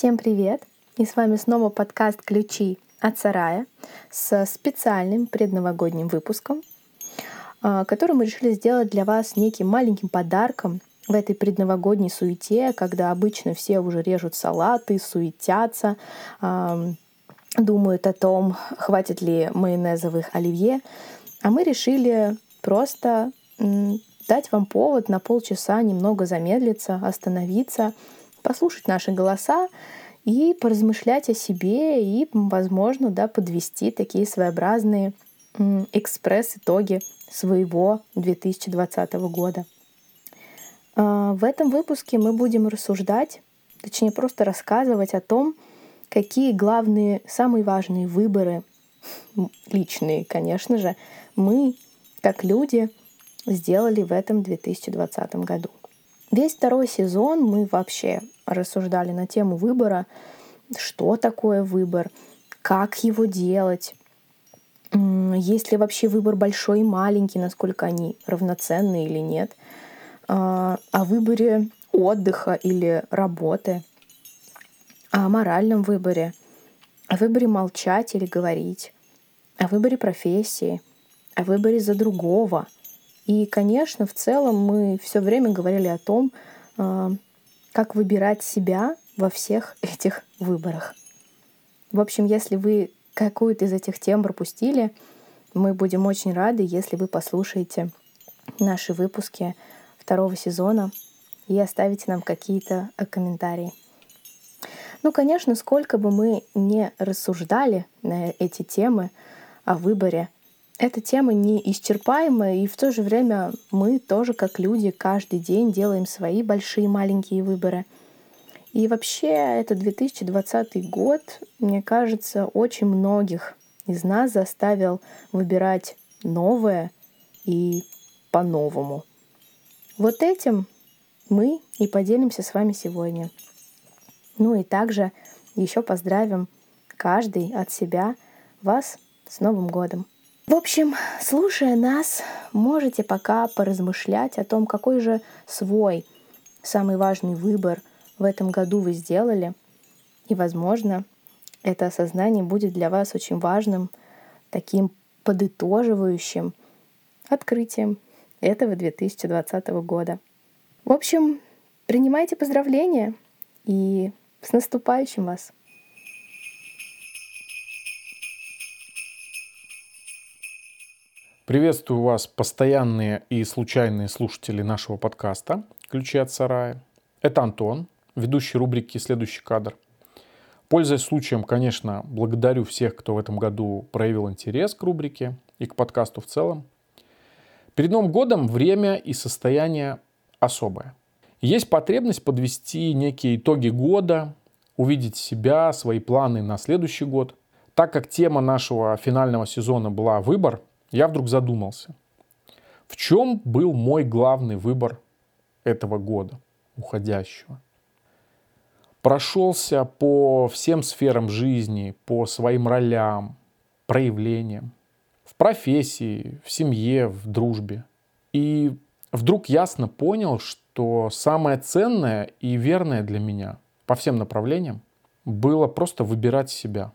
Всем привет! И с вами снова подкаст «Ключи от сарая» с специальным предновогодним выпуском, а, который мы решили сделать для вас неким маленьким подарком в этой предновогодней суете, когда обычно все уже режут салаты, суетятся, думают о том, хватит ли майонезовых оливье. А мы решили просто дать вам повод на полчаса немного замедлиться, остановиться, послушать наши голоса и поразмышлять о себе и, возможно, да, подвести такие своеобразные экспресс-итоги своего 2020 года. А, в этом выпуске мы будем рассуждать, точнее просто рассказывать о том, какие главные, самые важные выборы, личные, конечно же, мы, как люди, сделали в этом 2020 году. Весь второй сезон мы вообще рассуждали на тему выбора, что такое выбор, как его делать, есть ли вообще выбор большой и маленький, насколько они равноценны или нет, а, о выборе отдыха или работы, о моральном выборе, о выборе молчать или говорить, о выборе профессии, о выборе за другого. И, конечно, в целом мы все время говорили о том, а, как выбирать себя во всех этих выборах. В общем, если вы какую-то из этих тем пропустили, мы будем очень рады, если вы послушаете наши выпуски второго сезона и оставите нам какие-то э, комментарии. Ну, конечно, сколько бы мы не рассуждали на эти темы о выборе, эта тема неисчерпаемая, и в то же время мы тоже, как люди, каждый день делаем свои большие и маленькие выборы. И вообще, это 2020 год, мне кажется, очень многих из нас заставил выбирать новое и по-новому. Вот этим мы и поделимся с вами сегодня. Ну и также еще поздравим каждый от себя вас с Новым годом. В общем, слушая нас, можете пока поразмышлять о том, какой же свой самый важный выбор в этом году вы сделали. И, возможно, это осознание будет для вас очень важным, таким подытоживающим открытием этого 2020 года. В общем, принимайте поздравления и с наступающим вас! Приветствую вас, постоянные и случайные слушатели нашего подкаста «Ключи от сарая». Это Антон, ведущий рубрики «Следующий кадр». Пользуясь случаем, конечно, благодарю всех, кто в этом году проявил интерес к рубрике и к подкасту в целом. Перед Новым годом время и состояние особое. Есть потребность подвести некие итоги года, увидеть себя, свои планы на следующий год. Так как тема нашего финального сезона была «Выбор», я вдруг задумался, в чем был мой главный выбор этого года, уходящего. Прошелся по всем сферам жизни, по своим ролям, проявлениям, в профессии, в семье, в дружбе. И вдруг ясно понял, что самое ценное и верное для меня по всем направлениям было просто выбирать себя.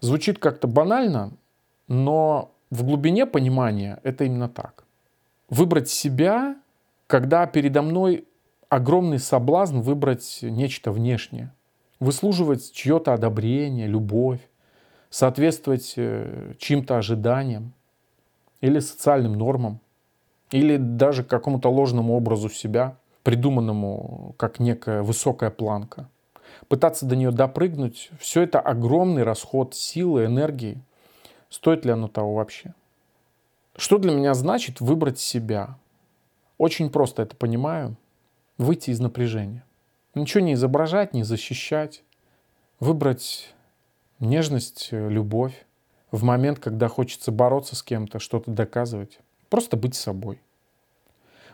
Звучит как-то банально, но в глубине понимания это именно так. Выбрать себя, когда передо мной огромный соблазн выбрать нечто внешнее. Выслуживать чье-то одобрение, любовь, соответствовать э, чьим-то ожиданиям или социальным нормам, или даже какому-то ложному образу себя, придуманному как некая высокая планка. Пытаться до нее допрыгнуть, все это огромный расход силы, энергии – Стоит ли оно того вообще? Что для меня значит выбрать себя? Очень просто это понимаю. Выйти из напряжения. Ничего не изображать, не защищать. Выбрать нежность, любовь. В момент, когда хочется бороться с кем-то, что-то доказывать. Просто быть собой.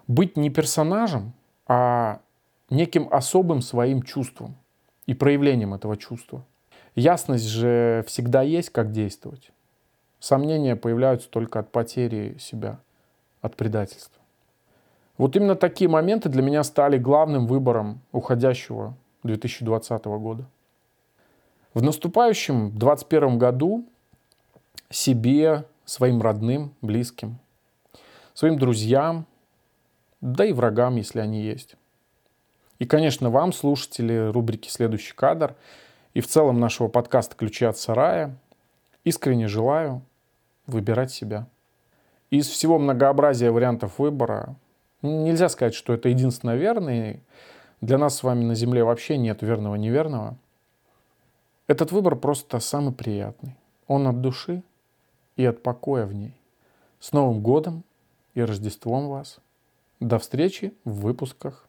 Быть не персонажем, а неким особым своим чувством и проявлением этого чувства. Ясность же всегда есть, как действовать. Сомнения появляются только от потери себя, от предательства. Вот именно такие моменты для меня стали главным выбором уходящего 2020 года. В наступающем 2021 году себе, своим родным, близким, своим друзьям, да и врагам, если они есть. И, конечно, вам, слушатели рубрики «Следующий кадр» и в целом нашего подкаста «Ключи от сарая» искренне желаю выбирать себя. Из всего многообразия вариантов выбора нельзя сказать, что это единственно верный. Для нас с вами на Земле вообще нет верного-неверного. Этот выбор просто самый приятный. Он от души и от покоя в ней. С Новым годом и Рождеством вас! До встречи в выпусках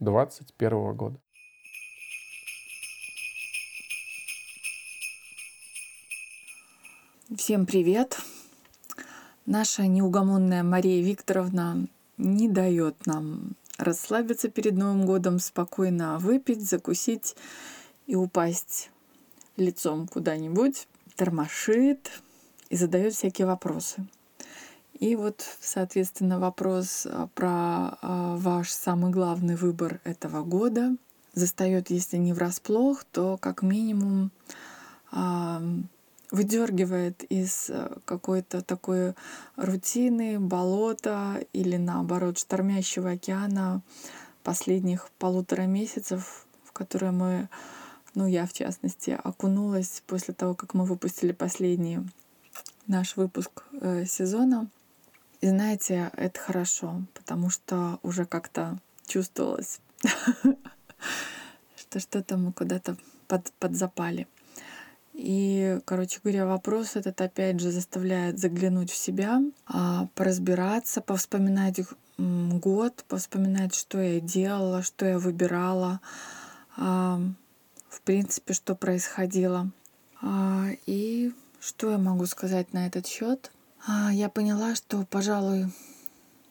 2021 года. Всем привет! Наша неугомонная Мария Викторовна не дает нам расслабиться перед Новым годом, спокойно выпить, закусить и упасть лицом куда-нибудь, тормошит и задает всякие вопросы. И вот, соответственно, вопрос а, про а, ваш самый главный выбор этого года застает, если не врасплох, то как минимум выдергивает из какой-то такой рутины, болота или наоборот штормящего океана последних полутора месяцев, в которые мы, ну я в частности, окунулась после того, как мы выпустили последний наш выпуск э, сезона. И знаете, это хорошо, потому что уже как-то чувствовалось, что что-то мы куда-то под, подзапали. И, короче говоря, вопрос этот опять же заставляет заглянуть в себя, а, поразбираться, повспоминать год, повспоминать, что я делала, что я выбирала, в принципе, что происходило. А, и что я могу сказать на этот счет? А, я поняла, что, пожалуй,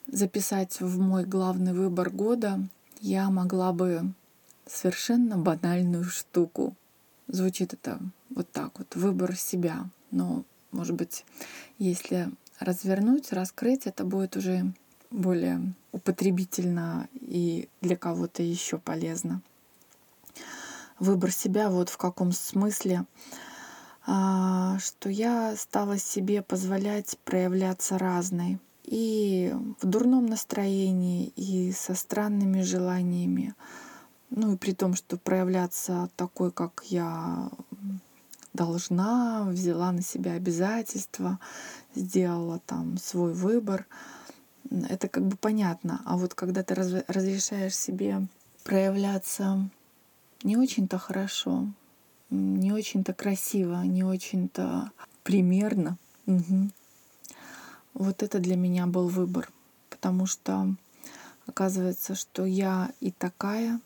записать в мой главный выбор года я могла бы совершенно банальную штуку. Звучит это вот так вот, выбор себя. Но, может быть, если развернуть, раскрыть, это будет уже более употребительно и для кого-то еще полезно. Выбор себя вот в каком смысле — а, что я стала себе позволять проявляться разной. И в дурном настроении, и со странными желаниями. Ну и при том, что проявляться такой, как я должна, взяла на себя обязательства, сделала там свой выбор. Это как бы понятно. А вот когда ты разрешаешь себе проявляться не очень-то хорошо, не очень-то красиво, не очень-то примерно. Угу. Вот это для меня был выбор, потому что оказывается, что я и такая,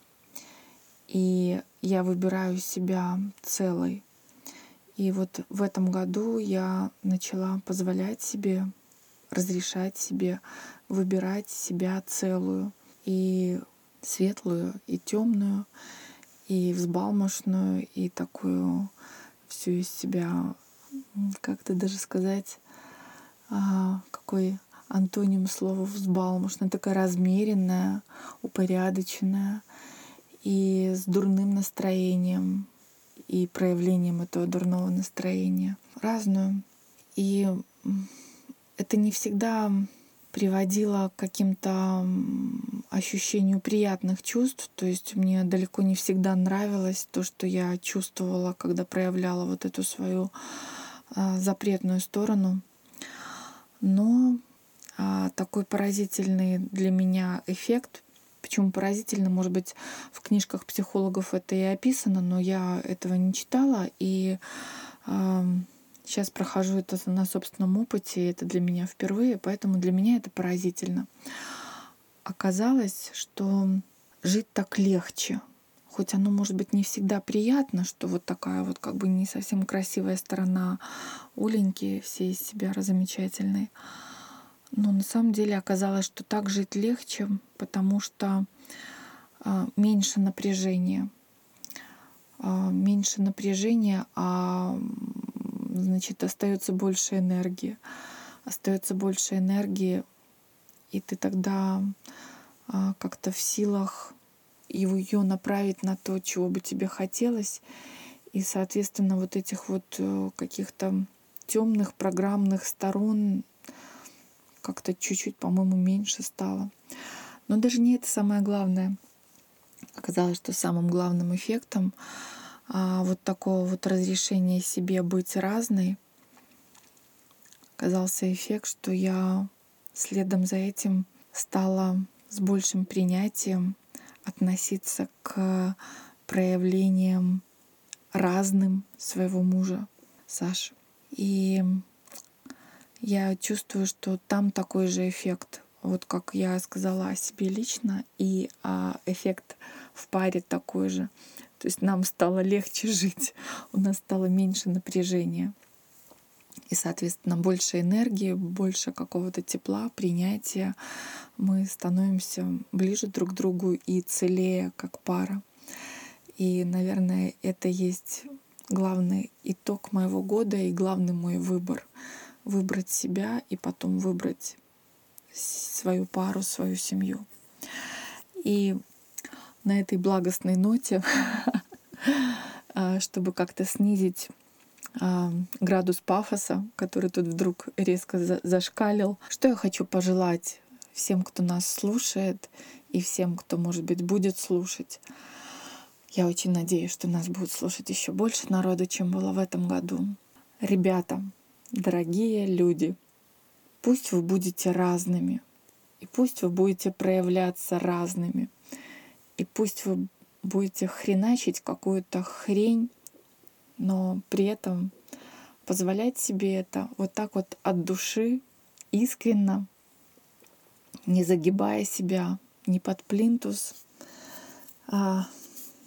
и я выбираю себя целой. И вот в этом году я начала позволять себе, разрешать себе выбирать себя целую и светлую, и темную, и взбалмошную, и такую всю из себя, как-то даже сказать, а, какой антоним слова взбалмошная, такая размеренная, упорядоченная и с дурным настроением и проявлением этого дурного настроения разную. И это не всегда приводило к каким-то ощущению приятных чувств. То есть мне далеко не всегда нравилось то, что я чувствовала, когда проявляла вот эту свою а, запретную сторону. Но а, такой поразительный для меня эффект, почему поразительно, может быть, в книжках психологов это и описано, но я этого не читала. И Сейчас прохожу это на собственном опыте, это для меня впервые, поэтому для меня это поразительно. Оказалось, что жить так легче, хоть оно может быть не всегда приятно, что вот такая вот как бы не совсем красивая сторона Оленьки, все из себя замечательные. Но на самом деле оказалось, что так жить легче, потому что а, меньше напряжения. А, меньше напряжения, а значит, остается больше энергии. Остается больше энергии, и ты тогда а, как-то в силах ее направить на то, чего бы тебе хотелось. И, соответственно, вот этих вот э, каких-то темных программных сторон как-то чуть-чуть, по-моему, меньше стало. Но даже не это самое главное. Оказалось, что самым главным эффектом а, вот такого вот разрешения себе быть разной оказался эффект, что я следом за этим стала с большим принятием относиться к проявлениям разным своего мужа Саши. И я чувствую, что там такой же эффект, вот как я сказала о себе лично, и а, эффект в паре такой же. То есть нам стало легче жить, у нас стало меньше напряжения. И, соответственно, больше энергии, больше какого-то тепла, принятия. Мы становимся ближе друг к другу и целее как пара. И, наверное, это есть главный итог моего года и главный мой выбор. Выбрать себя и потом выбрать свою пару, свою семью. И на этой благостной ноте, а, чтобы как-то снизить а, градус пафоса, который тут вдруг резко зашкалил. Что я хочу пожелать всем, кто нас слушает, и всем, кто, может быть, будет слушать. Я очень надеюсь, что нас будет слушать еще больше народу, чем было в этом году. Ребята, дорогие люди, пусть вы будете разными, и пусть вы будете проявляться разными, и пусть вы будете хреначить какую-то хрень, но при этом позволять себе это вот так вот от души, искренно, не загибая себя ни под плинтус, а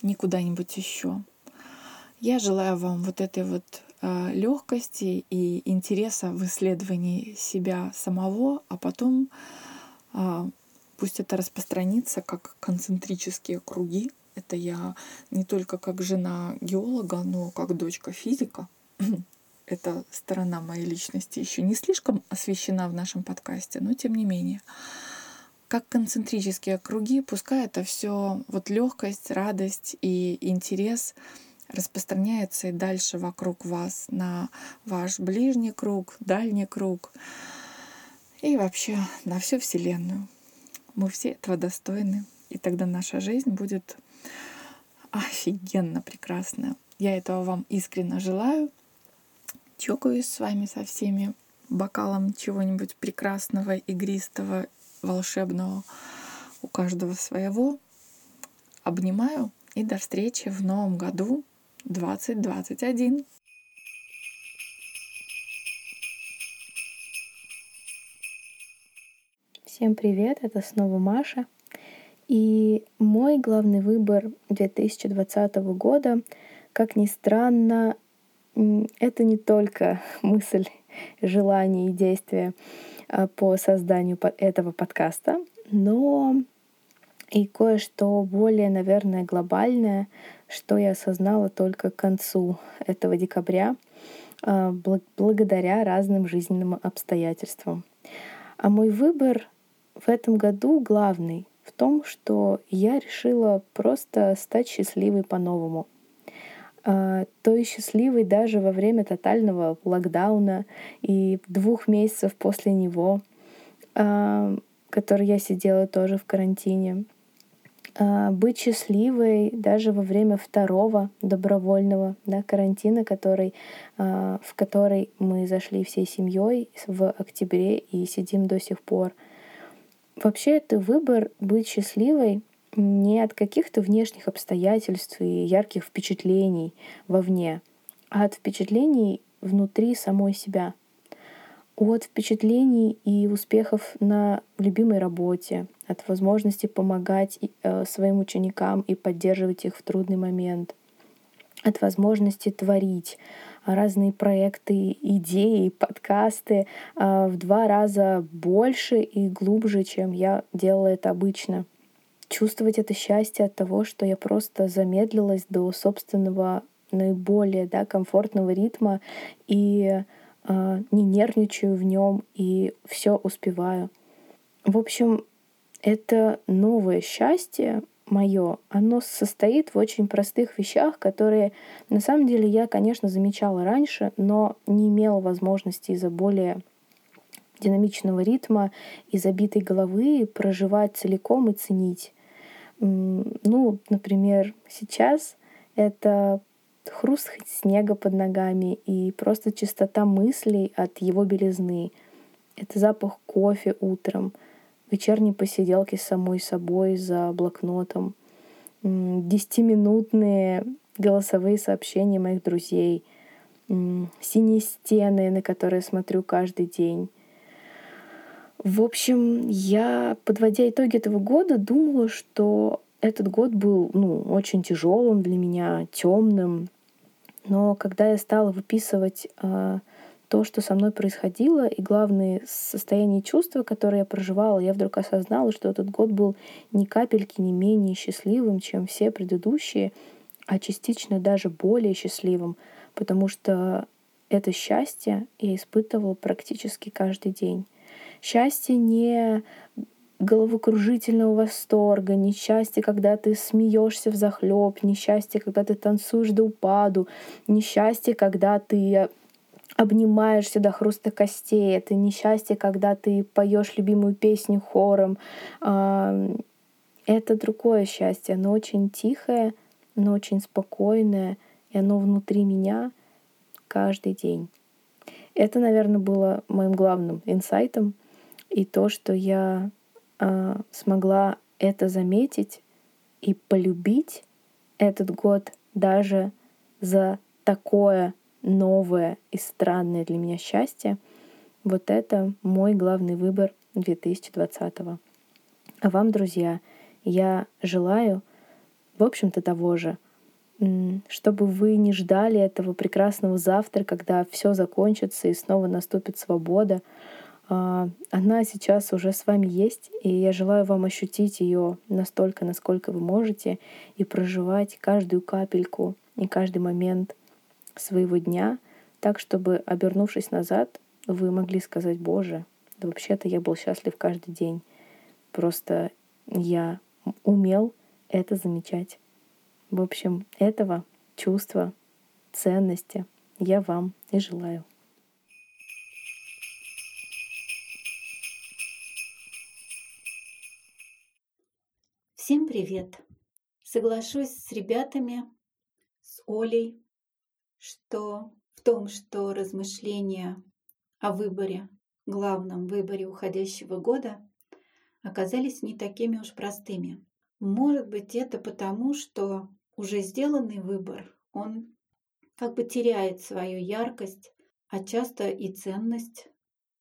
ни куда-нибудь еще. Я желаю вам вот этой вот легкости и интереса в исследовании себя самого, а потом а, пусть это распространится как концентрические круги. Это я не только как жена геолога, но как дочка физика. Эта сторона моей личности еще не слишком освещена в нашем подкасте, но тем не менее как концентрические круги, пускай это все вот легкость, радость и интерес распространяется и дальше вокруг вас на ваш ближний круг, дальний круг и вообще на всю Вселенную. Мы все этого достойны, и тогда наша жизнь будет офигенно прекрасная. Я этого вам искренне желаю. Чокаюсь с вами со всеми бокалом чего-нибудь прекрасного, игристого волшебного у каждого своего. Обнимаю и до встречи в новом году 2021. Всем привет, это снова Маша. И мой главный выбор 2020 года, как ни странно, это не только мысль, желание и действие, Э, по созданию этого подкаста, но и кое-что более, наверное, глобальное, что я осознала только к концу этого декабря, э, благодаря разным жизненным обстоятельствам. А мой выбор в этом году главный в том, что я решила просто стать счастливой по-новому. А, той счастливой даже во время тотального локдауна и двух месяцев после него, а, который я сидела тоже в карантине. А, быть счастливой даже во время второго добровольного да, карантина, который, в который мы зашли всей семьей в октябре и сидим до сих пор. Вообще это выбор быть счастливой не от каких-то внешних обстоятельств и ярких впечатлений вовне, а от впечатлений внутри самой себя. От впечатлений и успехов на любимой работе, от возможности помогать э, своим ученикам и поддерживать их в трудный момент, от возможности творить разные проекты, идеи, подкасты э, в два раза больше и глубже, чем я делала это обычно — чувствовать это счастье от того, что я просто замедлилась до собственного наиболее да, комфортного ритма и э, не нервничаю в нем и все успеваю. В общем, это новое счастье, мое, оно состоит в очень простых вещах, которые на самом деле я, конечно, замечала раньше, но не имела возможности из-за более динамичного ритма и забитой головы проживать целиком и ценить. Ну, например, сейчас это хруст снега под ногами и просто чистота мыслей от его белизны. Это запах кофе утром, вечерние посиделки с самой собой за блокнотом, десятиминутные голосовые сообщения моих друзей, синие стены, на которые смотрю каждый день. В общем, я, подводя итоги этого года, думала, что этот год был ну, очень тяжелым для меня, темным. Но когда я стала выписывать э, то, что со мной происходило, и главные состояния чувства, которые я проживала, я вдруг осознала, что этот год был ни капельки не менее счастливым, чем все предыдущие, а частично даже более счастливым, потому что это счастье я испытывала практически каждый день. Счастье не головокружительного восторга, не счастье, когда ты смеешься в захлеб, не счастье, когда ты танцуешь до упаду, не счастье, когда ты обнимаешься до хруста костей, это несчастье, когда ты поешь любимую песню хором. Это другое счастье, оно очень тихое, оно очень спокойное, и оно внутри меня каждый день. Это, наверное, было моим главным инсайтом — и то, что я э, смогла это заметить и полюбить этот год даже за такое новое и странное для меня счастье, вот это мой главный выбор 2020. А вам, друзья, я желаю, в общем-то, того же, чтобы вы не ждали этого прекрасного завтра, когда все закончится и снова наступит свобода, а, она сейчас уже с вами есть, и я желаю вам ощутить ее настолько, насколько вы можете, и проживать каждую капельку и каждый момент своего дня, так, чтобы, обернувшись назад, вы могли сказать, Боже, да вообще-то я был счастлив каждый день. Просто я умел это замечать. В общем, этого чувства, ценности я вам и желаю. Всем привет! Соглашусь с ребятами, с Олей, что в том, что размышления о выборе, главном выборе уходящего года, оказались не такими уж простыми. Может быть, это потому, что уже сделанный выбор, он как бы теряет свою яркость, а часто и ценность,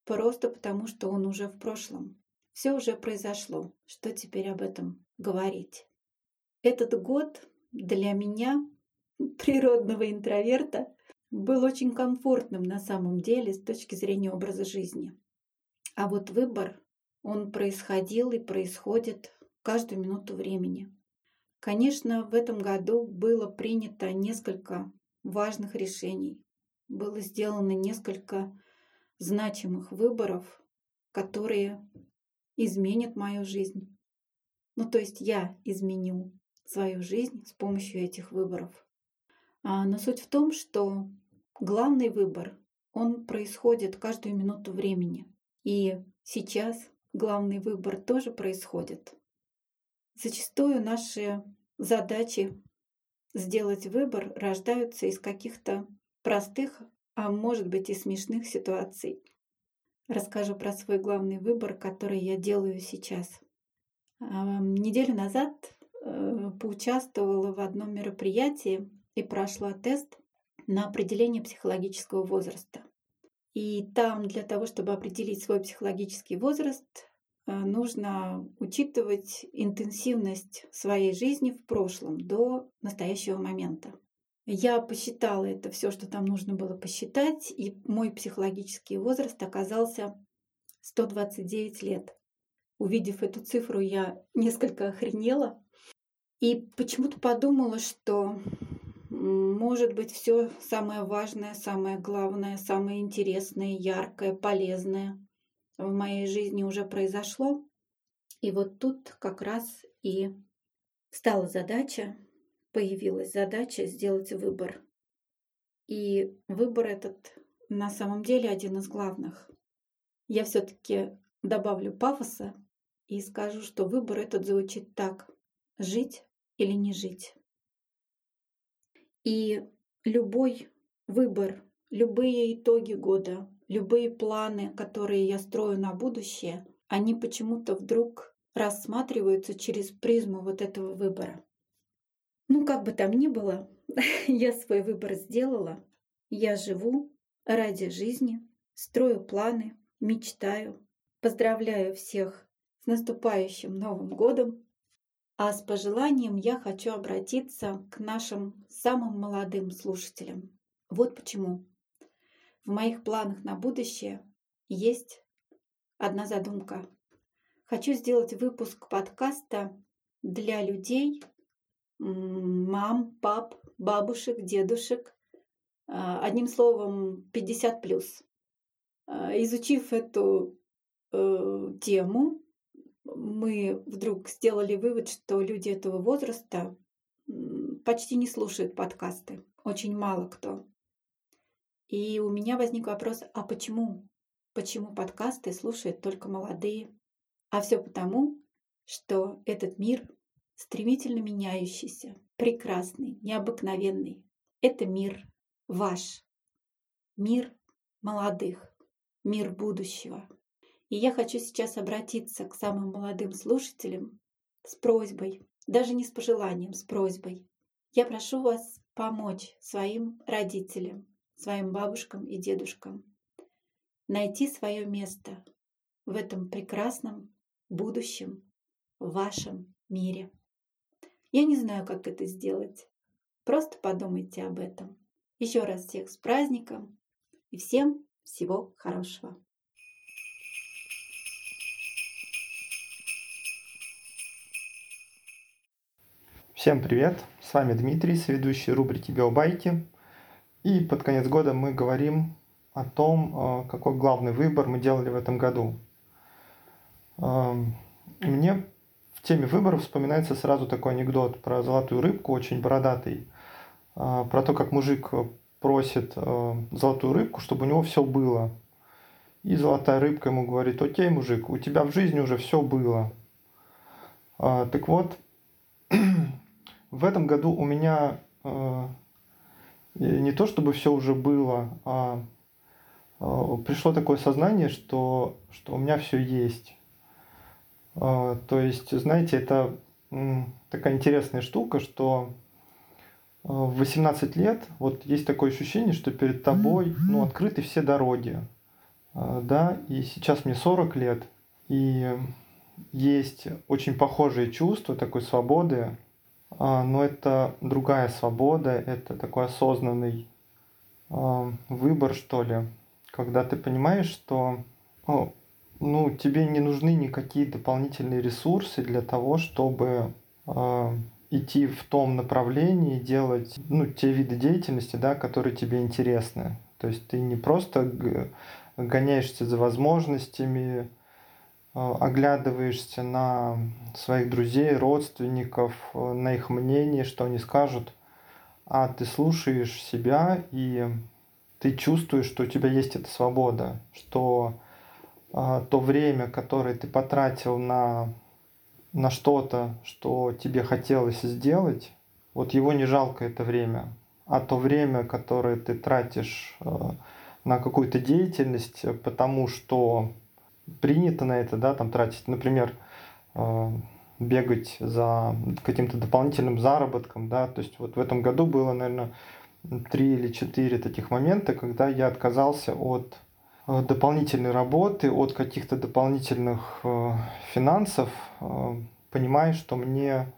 просто потому, что он уже в прошлом. Все уже произошло. Что теперь об этом говорить? Этот год для меня, природного интроверта, был очень комфортным на самом деле с точки зрения образа жизни. А вот выбор, он происходил и происходит каждую минуту времени. Конечно, в этом году было принято несколько важных решений. Было сделано несколько значимых выборов, которые изменит мою жизнь. Ну, то есть я изменю свою жизнь с помощью этих выборов. А, но суть в том, что главный выбор, он происходит каждую минуту времени. И сейчас главный выбор тоже происходит. Зачастую наши задачи сделать выбор рождаются из каких-то простых, а может быть и смешных ситуаций. Расскажу про свой главный выбор, который я делаю сейчас. Неделю назад э, поучаствовала в одном мероприятии и прошла тест на определение психологического возраста. И там для того, чтобы определить свой психологический возраст, э, нужно учитывать интенсивность своей жизни в прошлом до настоящего момента. Я посчитала это все, что там нужно было посчитать, и мой психологический возраст оказался 129 лет. Увидев эту цифру, я несколько охренела и почему-то подумала, что может быть все самое важное, самое главное, самое интересное, яркое, полезное в моей жизни уже произошло. И вот тут как раз и Стала задача, появилась задача сделать выбор. И выбор этот на самом деле один из главных. Я все-таки добавлю пафоса и скажу, что выбор этот звучит так. Жить или не жить. И любой выбор, любые итоги года, любые планы, которые я строю на будущее, они почему-то вдруг рассматриваются через призму вот этого выбора. Ну, как бы там ни было, я свой выбор сделала. Я живу ради жизни, строю планы, мечтаю. Поздравляю всех с наступающим Новым годом. А с пожеланием я хочу обратиться к нашим самым молодым слушателям. Вот почему. В моих планах на будущее есть одна задумка. Хочу сделать выпуск подкаста для людей, мам, пап, бабушек, дедушек, а, одним словом, 50 плюс. А, изучив эту э, тему, мы вдруг сделали вывод, что люди этого возраста почти не слушают подкасты. Очень мало кто. И у меня возник вопрос, а почему? Почему подкасты слушают только молодые? А все потому, что этот мир стремительно меняющийся, прекрасный, необыкновенный. Это мир ваш, мир молодых, мир будущего. И я хочу сейчас обратиться к самым молодым слушателям с просьбой, даже не с пожеланием, с просьбой. Я прошу вас помочь своим родителям, своим бабушкам и дедушкам найти свое место в этом прекрасном будущем, в вашем мире. Я не знаю, как это сделать. Просто подумайте об этом. Еще раз всех с праздником и всем всего хорошего. Всем привет! С вами Дмитрий, соведущий рубрики «Биобайки». И под конец года мы говорим о том, э, какой главный выбор мы делали в этом году. Эм, мне теме выборов вспоминается сразу такой анекдот про золотую рыбку, очень бородатый, а, про то, как мужик просит а, золотую рыбку, чтобы у него все было. И золотая рыбка ему говорит, окей, мужик, у тебя в жизни уже все было. Так вот, в этом году у меня не то чтобы все уже было, а пришло такое сознание, что, что у меня все есть. А, то есть, знаете, это такая интересная штука, что а, в 18 лет вот есть такое ощущение, что перед тобой ну, открыты все дороги. А, да, и сейчас мне 40 лет, и есть очень похожие чувства такой свободы, но это другая свобода, это такой осознанный выбор, что ли, когда ты понимаешь, что ну, тебе не нужны никакие дополнительные ресурсы для того, чтобы э, идти в том направлении, делать ну, те виды деятельности, да, которые тебе интересны. То есть ты не просто гоняешься за возможностями, оглядываешься на своих друзей, родственников, э, на их мнение, что они скажут, а ты слушаешь себя и ты чувствуешь, что у тебя есть эта свобода, что а, то время, которое ты потратил на, на что-то, что тебе хотелось сделать, вот его не жалко это время. А то время, которое ты тратишь а, на какую-то деятельность, потому что принято на это, да, там тратить, например, а, бегать за каким-то дополнительным заработком, да, то есть вот в этом году было, наверное, три или четыре таких момента, когда я отказался от Э, дополнительной работы, от каких-то дополнительных э, финансов, э, понимаю, что мне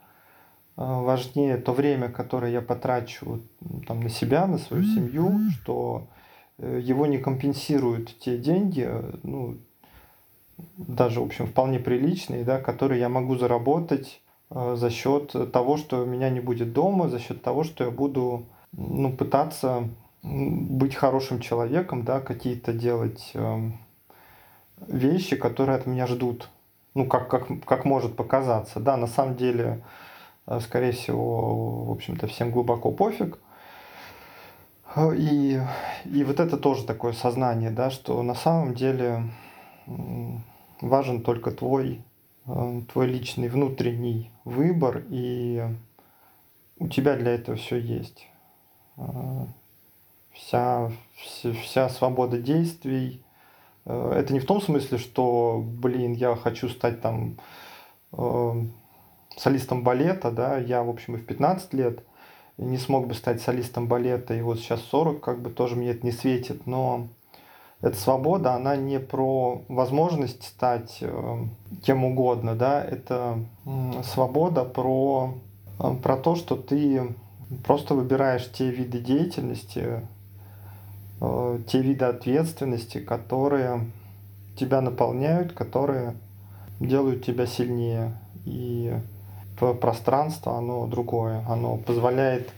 важнее то время, которое я потрачу там, на себя, на свою семью, что его не компенсируют те деньги, ну, даже, в общем, вполне приличные, да, которые я могу заработать за счет того, что меня не будет дома, за счет того, что я буду ну, пытаться быть хорошим человеком, да, какие-то делать э, вещи, которые от меня ждут. Ну, как, как, как может показаться. Да, на самом деле э, скорее всего, в общем-то, всем глубоко пофиг. И, и вот это тоже такое сознание, да, что на самом деле важен только твой, э, твой личный внутренний выбор, и у тебя для этого все есть. Э, вся, вся, вся свобода действий. Э, это не в том смысле, что, блин, я хочу стать там солистом балета, да, я, в общем, и в 15 лет не смог бы стать солистом балета, и вот сейчас 40, как бы тоже мне это не светит, но эта свобода, она не про возможность стать э, кем угодно, да, это свобода про, э, про то, что ты просто выбираешь те виды деятельности, э, те виды ответственности, которые тебя наполняют, которые делают тебя сильнее. И пространство, оно другое. Оно позволяет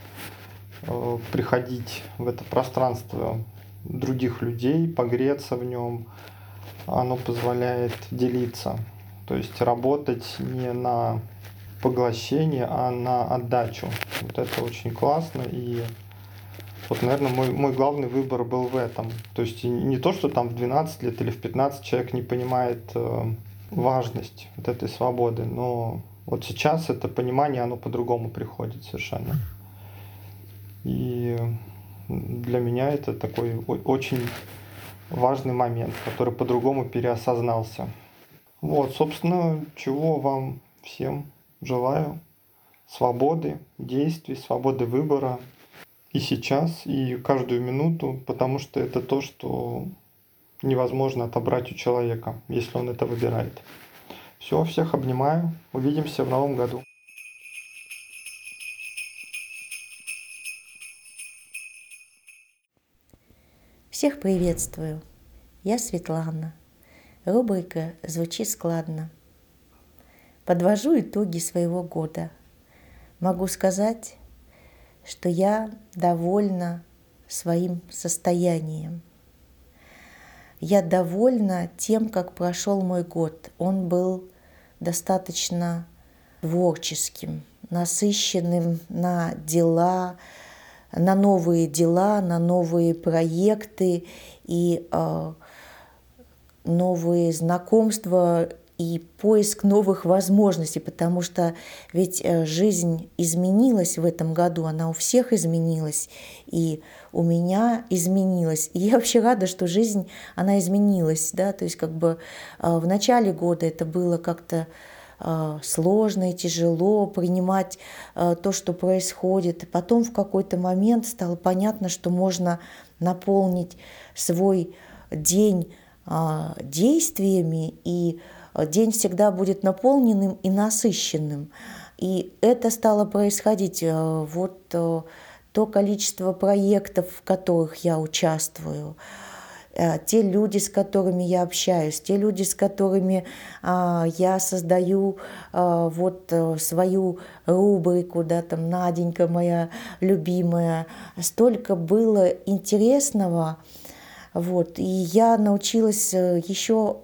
приходить в это пространство других людей, погреться в нем. Оно позволяет делиться. То есть работать не на поглощение, а на отдачу. Вот это очень классно. И вот, наверное, мой, мой главный выбор был в этом. То есть не то, что там в 12 лет или в 15 человек не понимает э, важность вот этой свободы, но вот сейчас это понимание, оно по-другому приходит совершенно. И для меня это такой очень важный момент, который по-другому переосознался. Вот, собственно, чего вам всем желаю. Свободы действий, свободы выбора и сейчас, и каждую минуту, потому что это то, что невозможно отобрать у человека, если он это выбирает. Все, всех обнимаю. Увидимся в новом году. Всех приветствую. Я Светлана. Рубрика звучит складно. Подвожу итоги своего года. Могу сказать, что я довольна своим состоянием. Я довольна тем, как прошел мой год. Он был достаточно творческим, насыщенным на дела, на новые дела, на новые проекты и э, новые знакомства и поиск новых возможностей, потому что ведь э, жизнь изменилась в этом году, она у всех изменилась, и у меня изменилась. И я вообще рада, что жизнь, она изменилась, да, то есть как бы э, в начале года это было как-то а, сложно и тяжело принимать а, то, что происходит. Потом в какой-то момент стало понятно, что можно наполнить свой день а, действиями, и день всегда будет наполненным и насыщенным. И это стало происходить. Вот то количество проектов, в которых я участвую, те люди, с которыми я общаюсь, те люди, с которыми а, я создаю а, вот э, свою рубрику, да, там Наденька моя любимая, столько было интересного, вот, и я научилась э, еще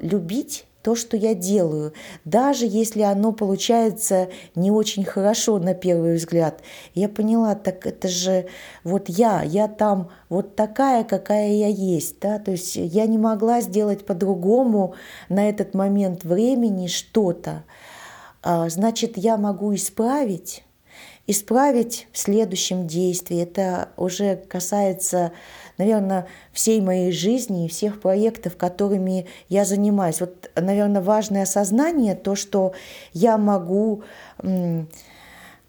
любить то, что я делаю, даже если оно получается не очень хорошо на первый взгляд. Я поняла, так это же вот я, я там вот такая, какая я есть, да, то есть я не могла сделать по-другому на этот момент времени что-то. А, значит, я могу исправить, исправить в следующем действии. Это уже касается наверное, всей моей жизни и всех проектов, которыми я занимаюсь. Вот, наверное, важное осознание, то, что я могу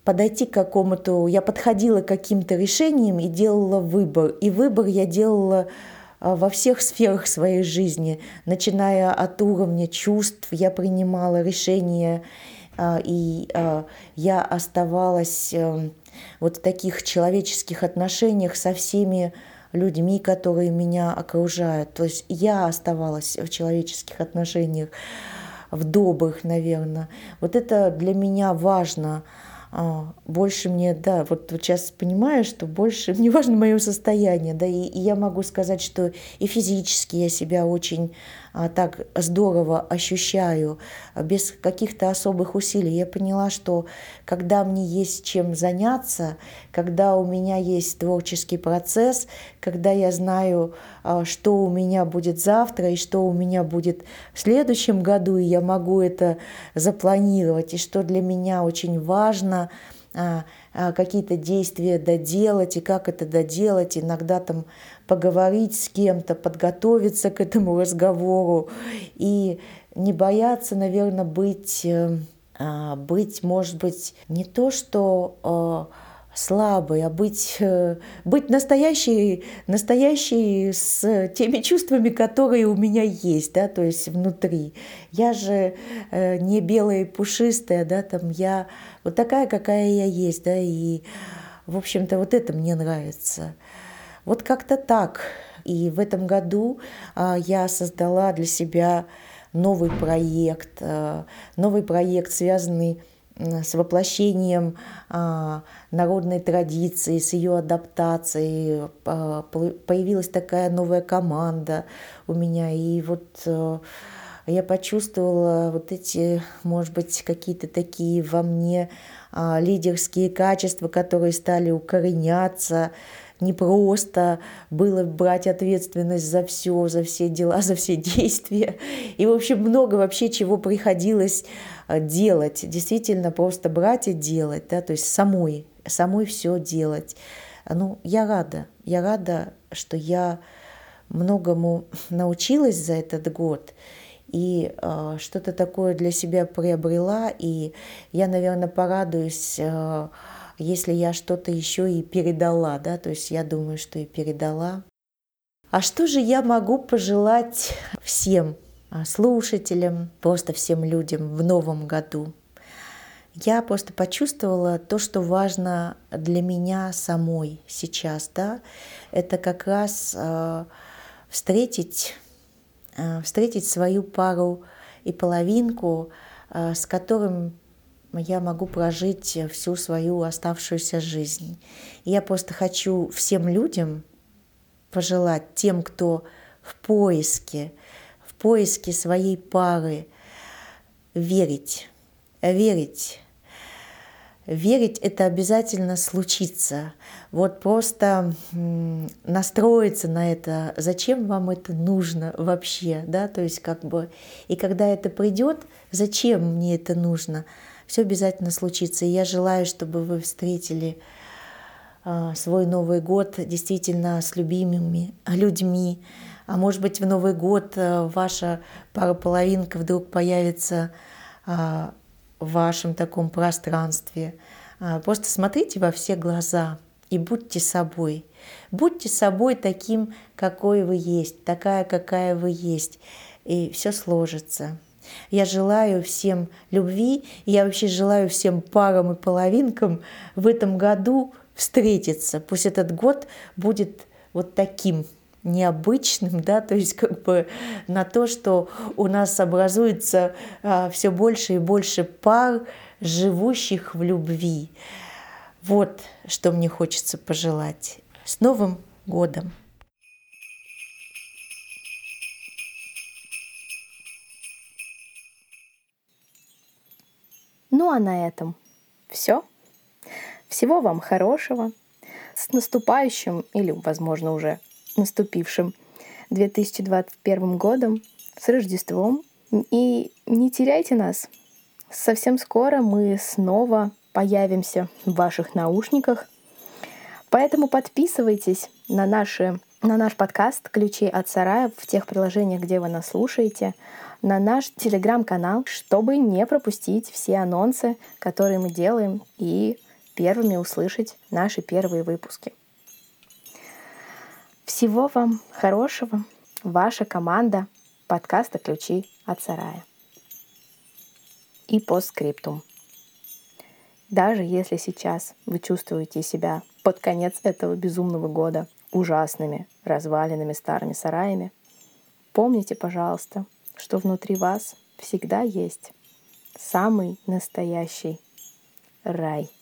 подойти к какому-то, я подходила к каким-то решениям и делала выбор. И выбор я делала а, во всех сферах своей жизни, начиная от уровня чувств, я принимала решения, а, и а, я оставалась эм, вот в таких человеческих отношениях со всеми людьми, которые меня окружают. То есть я оставалась в человеческих отношениях, в добрых, наверное. Вот это для меня важно. А, больше мне, да, вот, сейчас понимаю, что больше мне важно мое состояние, да, и, и я могу сказать, что и физически я себя очень так здорово ощущаю, без каких-то особых усилий. Я поняла, что когда мне есть чем заняться, когда у меня есть творческий процесс, когда я знаю, а, что у меня будет завтра и что у меня будет в следующем году, и я могу это запланировать, и что для меня очень важно а, – а, какие-то действия доделать, и как это доделать, иногда там поговорить с кем-то, подготовиться к этому разговору, и не бояться, наверное, быть, э, а, быть, может быть, не то, что а, слабой, а быть, э, быть настоящей, настоящей с теми чувствами, которые у меня есть, да, то есть внутри. Я же э, не белая и пушистая, да, там я вот такая, какая я есть, да, и, в общем-то, вот это мне нравится. Вот как-то так. И в этом году а, я создала для себя новый проект, а, новый проект, связанный с воплощением а, народной традиции, с ее адаптацией. Появилась такая новая команда у меня. И вот а, я почувствовала вот эти, может быть, какие-то такие во мне а, лидерские качества, которые стали укореняться. Не просто было брать ответственность за все, за все дела, за все действия. И, в общем, много вообще чего приходилось а, делать. Действительно, просто брать и делать, да, то есть самой, самой все делать. Ну, я рада, я рада, что я многому научилась за этот год и э, что-то такое для себя приобрела, и я, наверное, порадуюсь, э, если я что-то еще и передала, да, то есть я думаю, что и передала. А что же я могу пожелать всем а, слушателям, просто всем людям в новом году? Я просто почувствовала то, что важно для меня самой сейчас, да, это как раз э, встретить Э, встретить свою пару и половинку, с которым я могу прожить всю свою оставшуюся жизнь. Я просто хочу всем людям пожелать, тем, кто в поиске, в поиске своей пары, верить, верить верить это обязательно случится. Вот просто настроиться на это, зачем вам это нужно вообще, да, то есть как бы, и когда это придет, зачем мне это нужно, все обязательно случится. И я желаю, чтобы вы встретили а, свой Новый год действительно с любимыми людьми. А может быть, в Новый год а, ваша пара-половинка вдруг появится а, в вашем таком пространстве. А, просто смотрите во все глаза и будьте собой. Будьте собой таким, какой вы есть, такая, какая вы есть. И все сложится. Я желаю всем любви, я вообще желаю всем парам и половинкам в этом году встретиться. Пусть этот год будет вот таким необычным, да, то есть как бы на то, что у нас образуется а, все больше и больше пар, живущих в любви. Вот что мне хочется пожелать. С Новым годом! Ну а на этом все. Всего вам хорошего. С наступающим или, возможно, уже наступившим 2021 годом, с Рождеством. И не теряйте нас. Совсем скоро мы снова появимся в ваших наушниках. Поэтому подписывайтесь на, наши, на наш подкаст «Ключи от сарая» в тех приложениях, где вы нас слушаете, на наш телеграм-канал, чтобы не пропустить все анонсы, которые мы делаем, и первыми услышать наши первые выпуски. Всего вам хорошего. Ваша команда подкаста «Ключи от сарая». И постскриптум. Даже если сейчас вы чувствуете себя под конец этого безумного года ужасными, разваленными старыми сараями, помните, пожалуйста, что внутри вас всегда есть самый настоящий рай –